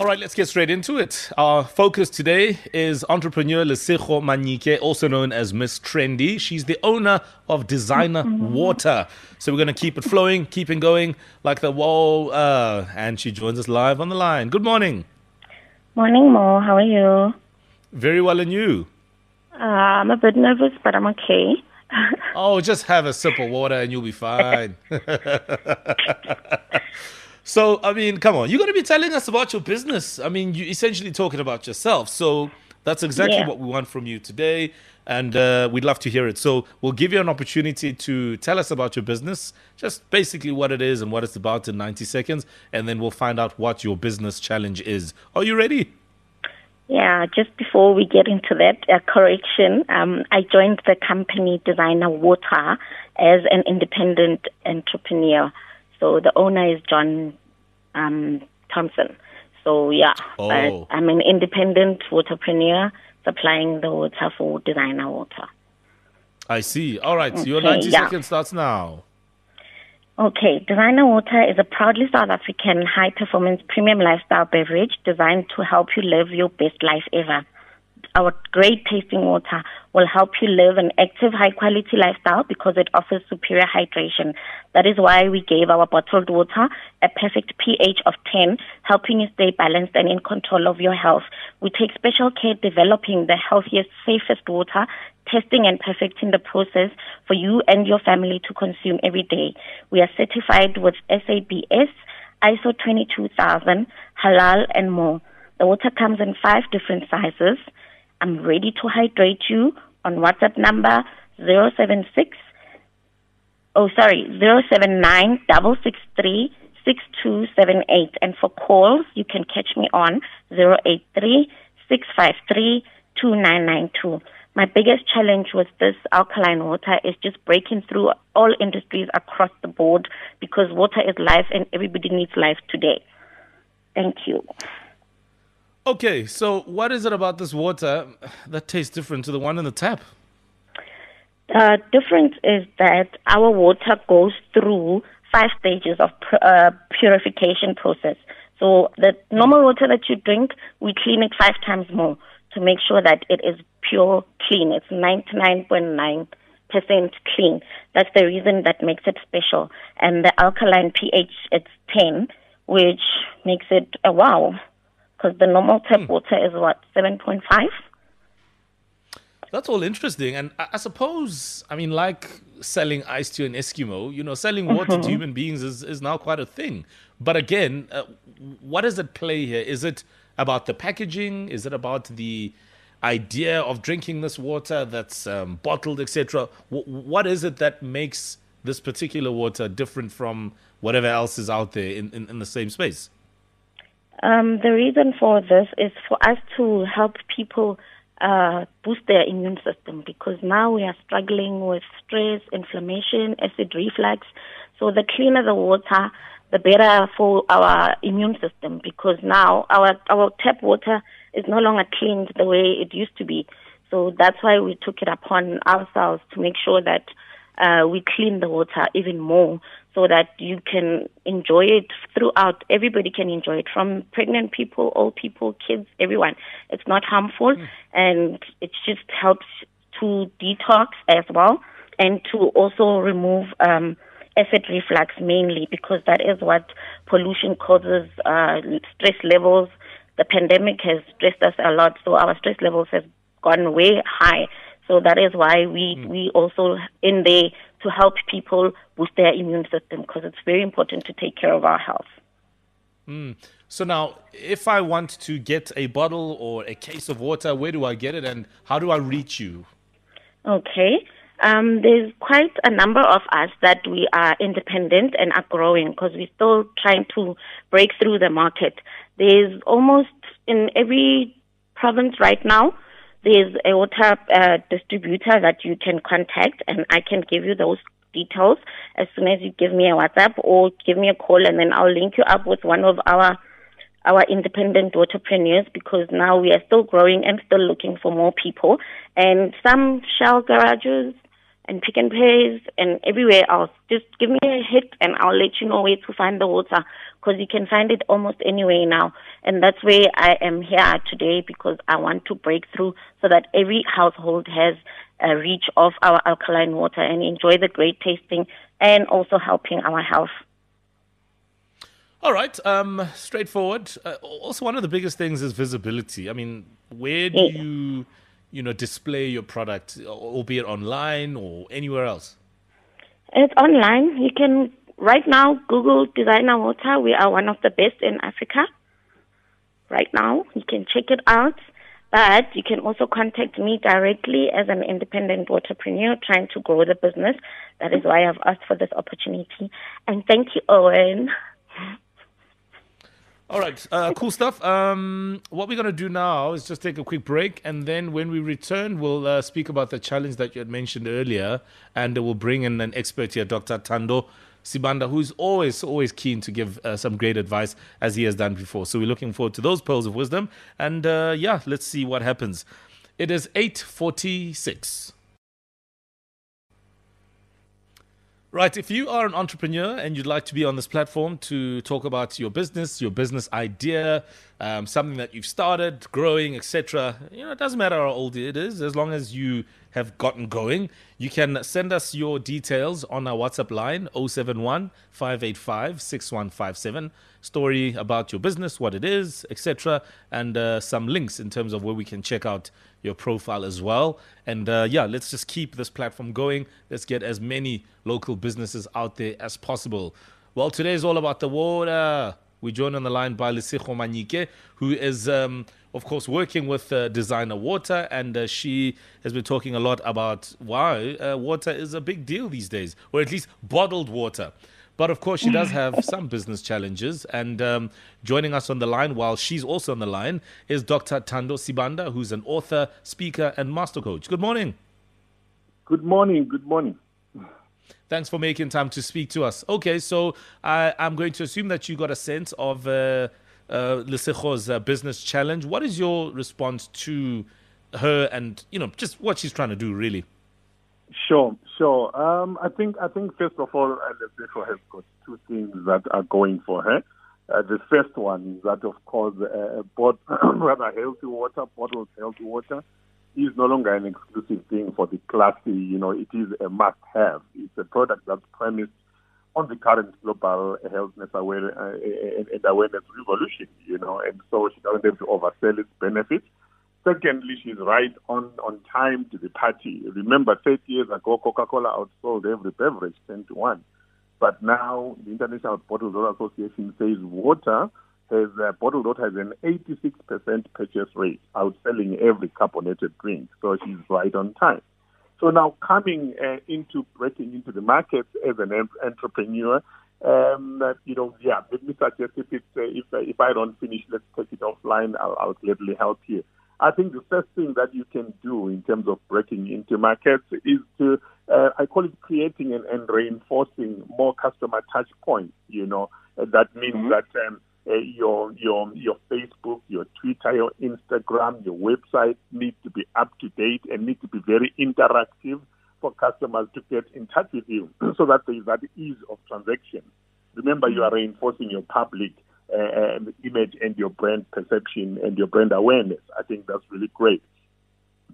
All right, let's get straight into it. Our focus today is entrepreneur Lesego Manyike, also known as Miss Trendy. She's the owner of Designer Water. So we're going to keep it flowing, keep it going like the whoa. Uh, and she joins us live on the line. Good morning. Morning, Mo. How are you? Very well, and you? Uh, I'm a bit nervous, but I'm okay. oh, just have a sip of water and you'll be fine. So, I mean, come on, you're going to be telling us about your business. I mean, you're essentially talking about yourself. So, that's exactly Yeah. what we want from you today. And uh, we'd love to hear it. So, we'll give you an opportunity to tell us about your business, just basically what it is and what it's about in 90 seconds. And then we'll find out what your business challenge is. Are you ready? Yeah, just before we get into that, a correction. Um, I joined the company Designer Water as an independent entrepreneur. So the owner is John um, Thompson. So yeah, Oh. but I'm an independent waterpreneur supplying the water for Designer Water. I see. All right. So, your Okay, 90 yeah. seconds starts now. Okay, Designer Water is a proudly South African high performance premium lifestyle beverage designed to help you live your best life ever. Our great tasting water will help you live an active, high quality lifestyle because it offers superior hydration. That is why we gave our bottled water a perfect pH of 10, helping you stay balanced and in control of your health. We take special care developing the healthiest, safest water, testing and perfecting the process for you and your family to consume every day. We are certified with SABS, ISO 22000, halal, and more. The water comes in five different sizes. I'm ready to hydrate you on WhatsApp number 076 oh sorry, 079 663 6278. And for calls, you can catch me on 083 653 2992. My biggest challenge with this alkaline water is just breaking through all industries across the board because water is life and everybody needs life today. Thank you. Okay. So, what is it about this water that tastes different to the one in the tap? The difference is that our water goes through five stages of pur- uh, purification process. So the normal water that you drink, we clean it five times more to make sure that it is pure clean. It's 99.9% clean. That's the reason that makes it special. And the alkaline pH, it's 10, which makes it a wow. Because the normal tap water is what, 7.5? That's all interesting. And I, I suppose, I mean, like selling ice to an Eskimo, you know, selling water to human beings is, is now quite a thing. But again, uh, what does it play here? Is it about the packaging? Is it about the idea of drinking this water that's um, bottled, etc.? W- what is it that makes this particular water different from whatever else is out there in, in, in the same space? Um, the reason for this is for us to help people uh, boost their immune system because now we are struggling with stress, inflammation, acid reflux. So the cleaner the water, the better for our immune system because now our our tap water is no longer cleaned the way it used to be. So that's why we took it upon ourselves to make sure that uh, we clean the water even more so that you can enjoy it throughout. Everybody can enjoy it, from pregnant people, old people, kids, everyone. It's not harmful, and it just helps to detox as well, and to also remove um, acid reflux mainly because that is what pollution causes uh, stress levels. The pandemic has stressed us a lot, so our stress levels have gone way high. So that is why we we also in there to help people boost their immune system because it's very important to take care of our health. So now, if I want to get a bottle or a case of water, where do I get it and how do I reach you? Okay. Um, there's quite a number of us that we are independent and are growing because we're still trying to break through the market. There's almost in every province right now, there's a water uh, distributor that you can contact, and I can give you those details as soon as you give me a WhatsApp or give me a call, and then I'll link you up with one of our our independent entrepreneurs because now we are still growing and still looking for more people. And some shell garages and Pick n Pays and everywhere else. Just give me a hit and I'll let you know where to find the water because you can find it almost anywhere now. And that's where I am here today because I want to break through so that every household has a reach of our alkaline water and enjoy the great tasting and also helping our health. All right, um, straightforward. Uh, also, one of the biggest things is visibility. I mean, where do you, you know, display your product, albeit online or anywhere else? It's online. You can right now Google Designer Water. We are one of the best in Africa. Right now, you can check it out. But you can also contact me directly as an independent entrepreneur trying to grow the business. That is why I've asked for this opportunity. And thank you, Owen. All right, uh, cool stuff. Um, what we're going to do now is just take a quick break, and then when we return, we'll uh, speak about the challenge that you had mentioned earlier, and we'll bring in an expert here, Dr. Tando Sibanda, who's always, always keen to give uh, some great advice as he has done before. So we're looking forward to those pearls of wisdom, and uh, yeah, let's see what happens. It is 846. Right. If you are an entrepreneur and you'd like to be on this platform to talk about your business, your business idea, um, something that you've started, growing, etc., you know, it doesn't matter how old it is, as long as you have gotten going, you can send us your details on our WhatsApp line 071 585 6157. Story about your business, what it is, etc., and uh, some links in terms of where we can check out your profile as well. And uh, yeah, let's just keep this platform going. Let's get as many local businesses out there as possible. Well, today is all about the water. We join on the line by Lesego Manyike, who is, um, of course, working with uh, Designer Water, and uh, she has been talking a lot about why uh, water is a big deal these days, or at least bottled water. But of course, she does have some business challenges. And um, joining us on the line, while she's also on the line, is Dr. Tando Sibanda, who's an author, speaker, and master coach. Good morning. Good morning. Good morning. Thanks for making time to speak to us. Okay, so I, I'm going to assume that you got a sense of uh, uh, Lesego's uh, business challenge. What is your response to her and, you know, just what she's trying to do, really? Sure, sure. Um, I think I think first of all, Lesego has got two things that are going for her. Uh, the first one is that, of course, uh, bot- rather healthy water, bottled healthy water, is no longer an exclusive thing for the classy. You know, it is a must-have. It's a product that's premised on the current global healthness aware, uh, and awareness revolution. You know, and so she doesn't have to oversell its benefits. Secondly, she's right on, on time to the party. Remember, 30 years ago, Coca-Cola outsold every beverage 10 to 1. But now the International Bottled Water Association says water has uh, bottled water has an 86% purchase rate, outselling every carbonated drink. So she's right on time. So now coming uh, into breaking into the market as an entrepreneur, um, you know, yeah, let me suggest if it's, uh, if, if I don't finish, let's take it offline. I'll, I'll gladly help you. I think the first thing that you can do in terms of breaking into markets is to, uh, I call it creating and, and, reinforcing more customer touch points. You know, that means mm-hmm. that um, uh, your your your Facebook, your Twitter, your Instagram, your website need to be up to date and need to be very interactive for customers to get in touch with you, so that there is that ease of transaction. Remember, you are reinforcing your public uh, image and your brand perception and your brand awareness. I think that's really great.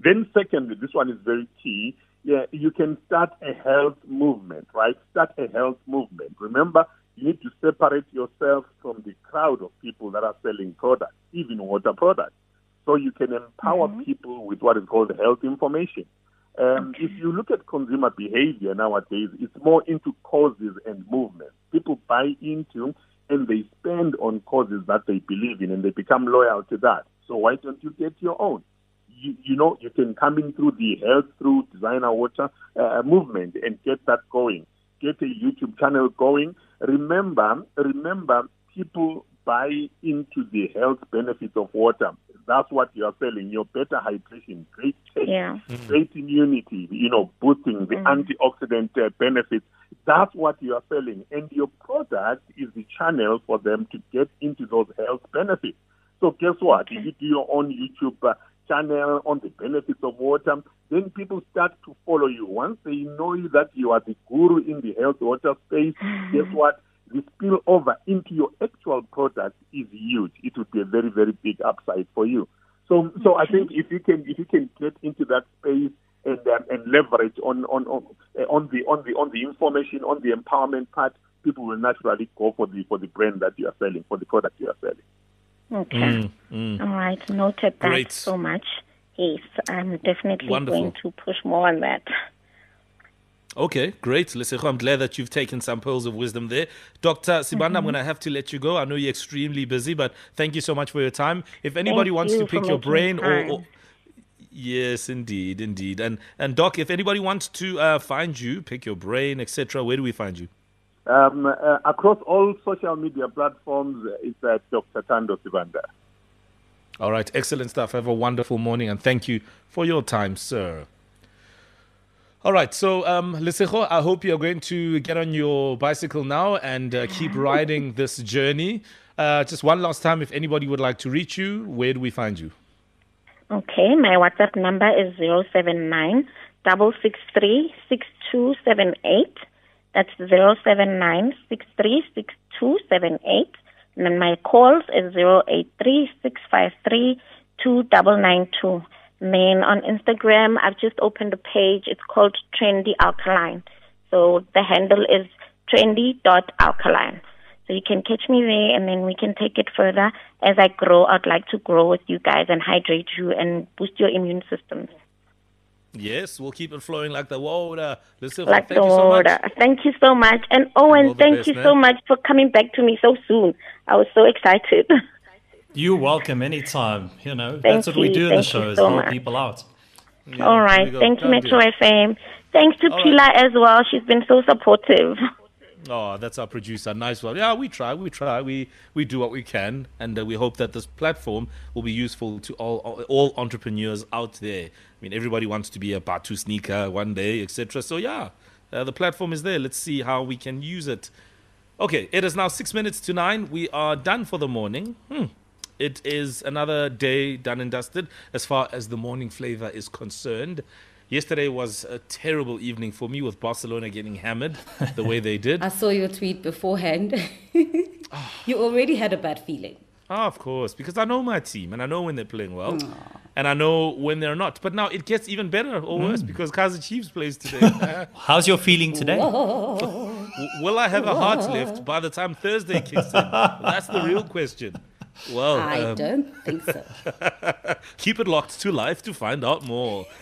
Then, secondly, this one is very key. Yeah, you can start a health movement, right? Start a health movement. Remember, you need to separate yourself from the crowd of people that are selling products, even water products. So you can empower mm-hmm. people with what is called health information. Um, okay. If you look at consumer behavior nowadays, it's more into causes and movements. People buy into and they spend on causes that they believe in and they become loyal to that. So why don't you get your own? You, you know, you can come in through the health through designer water uh, movement and get that going. Get a YouTube channel going. Remember, remember, people buy into the health benefits of water. That's what you are selling. Your better hydration, great taste, yeah. great immunity, you know, boosting the mm. antioxidant uh, benefits. That's what you are selling. And your product is the channel for them to get into those health benefits. So guess what? Okay. If you do your own YouTube uh, channel on the benefits of water, then people start to follow you. Once they know that you are the guru in the health water space, guess what? The spillover into your actual product is huge. It would be a very, very big upside for you. So, so I think if you can, if you can get into that space and um, and leverage on on on, uh, on the on the on the information on the empowerment part, people will naturally go for the for the brand that you are selling, for the product you are selling. Okay. Mm, mm. All right. Noted that Great. so much. Yes, I'm definitely Wonderful. going to push more on that. Okay, great. Lesego, I'm glad that you've taken some pearls of wisdom there. Dr. Sibanda, mm-hmm. I'm going to have to let you go. I know you're extremely busy, but thank you so much for your time. If anybody thank wants you to pick your brain or, or, Yes, indeed, indeed. And and Doc, if anybody wants to uh, find you, pick your brain, etc., where do we find you? Um, uh, across all social media platforms, it's uh, Dr. Tando Sibanda. All right, excellent stuff. Have a wonderful morning, and thank you for your time, sir. All right, so um, Lesego, I hope you're going to get on your bicycle now and uh, keep riding this journey. Uh, just one last time, if anybody would like to reach you, where do we find you? Okay, my WhatsApp number is 079 663 6278. That's 079 636278. And then my calls is 083 653 2992. Then on Instagram, I've just opened a page. It's called Trendy Alkaline. So the handle is trendy.alkaline. So you can catch me there and then we can take it further. As I grow, I'd like to grow with you guys and hydrate you and boost your immune systems. Yes, we'll keep it flowing like the water. Listen, like the water. So thank you so much. And Owen, thank best, you man. so much for coming back to me so soon. I was so excited. You're welcome anytime. You know, thank that's what we do in the show is so help much. people out. Yeah, All right. Thank you, Metro FM. Thanks to All Pila right. as well. She's been so supportive. Oh, that's our producer. Nice one. Yeah, we try. We try. We we do what we can, and uh, we hope that this platform will be useful to all all entrepreneurs out there. I mean, everybody wants to be a Bathu sneaker one day, etc. So yeah, uh, the platform is there. Let's see how we can use it. Okay, it is now six minutes to nine. We are done for the morning. Hmm. It is another day done and dusted as far as the morning Flava is concerned. Yesterday was a terrible evening for me with Barcelona getting hammered the way they did. I saw your tweet beforehand. you already had a bad feeling. Oh, of course, because I know my team and I know when they're playing well. Aww. And I know when they're not. But now it gets even better or worse mm. because Kaizer Chiefs plays today. How's your feeling today? Will I have a heart left by the time Thursday kicks in? That's the real question. Well, I um, don't think so. keep it locked to life to find out more.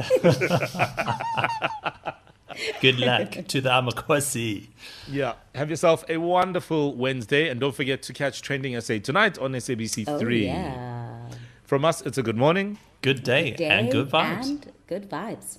Good luck to the Amakhosi. Yeah. Have yourself a wonderful Wednesday and don't forget to catch Trending SA tonight on SABC3. Oh, yeah. From us, it's a good morning. Good day, good day and good vibes. And good vibes.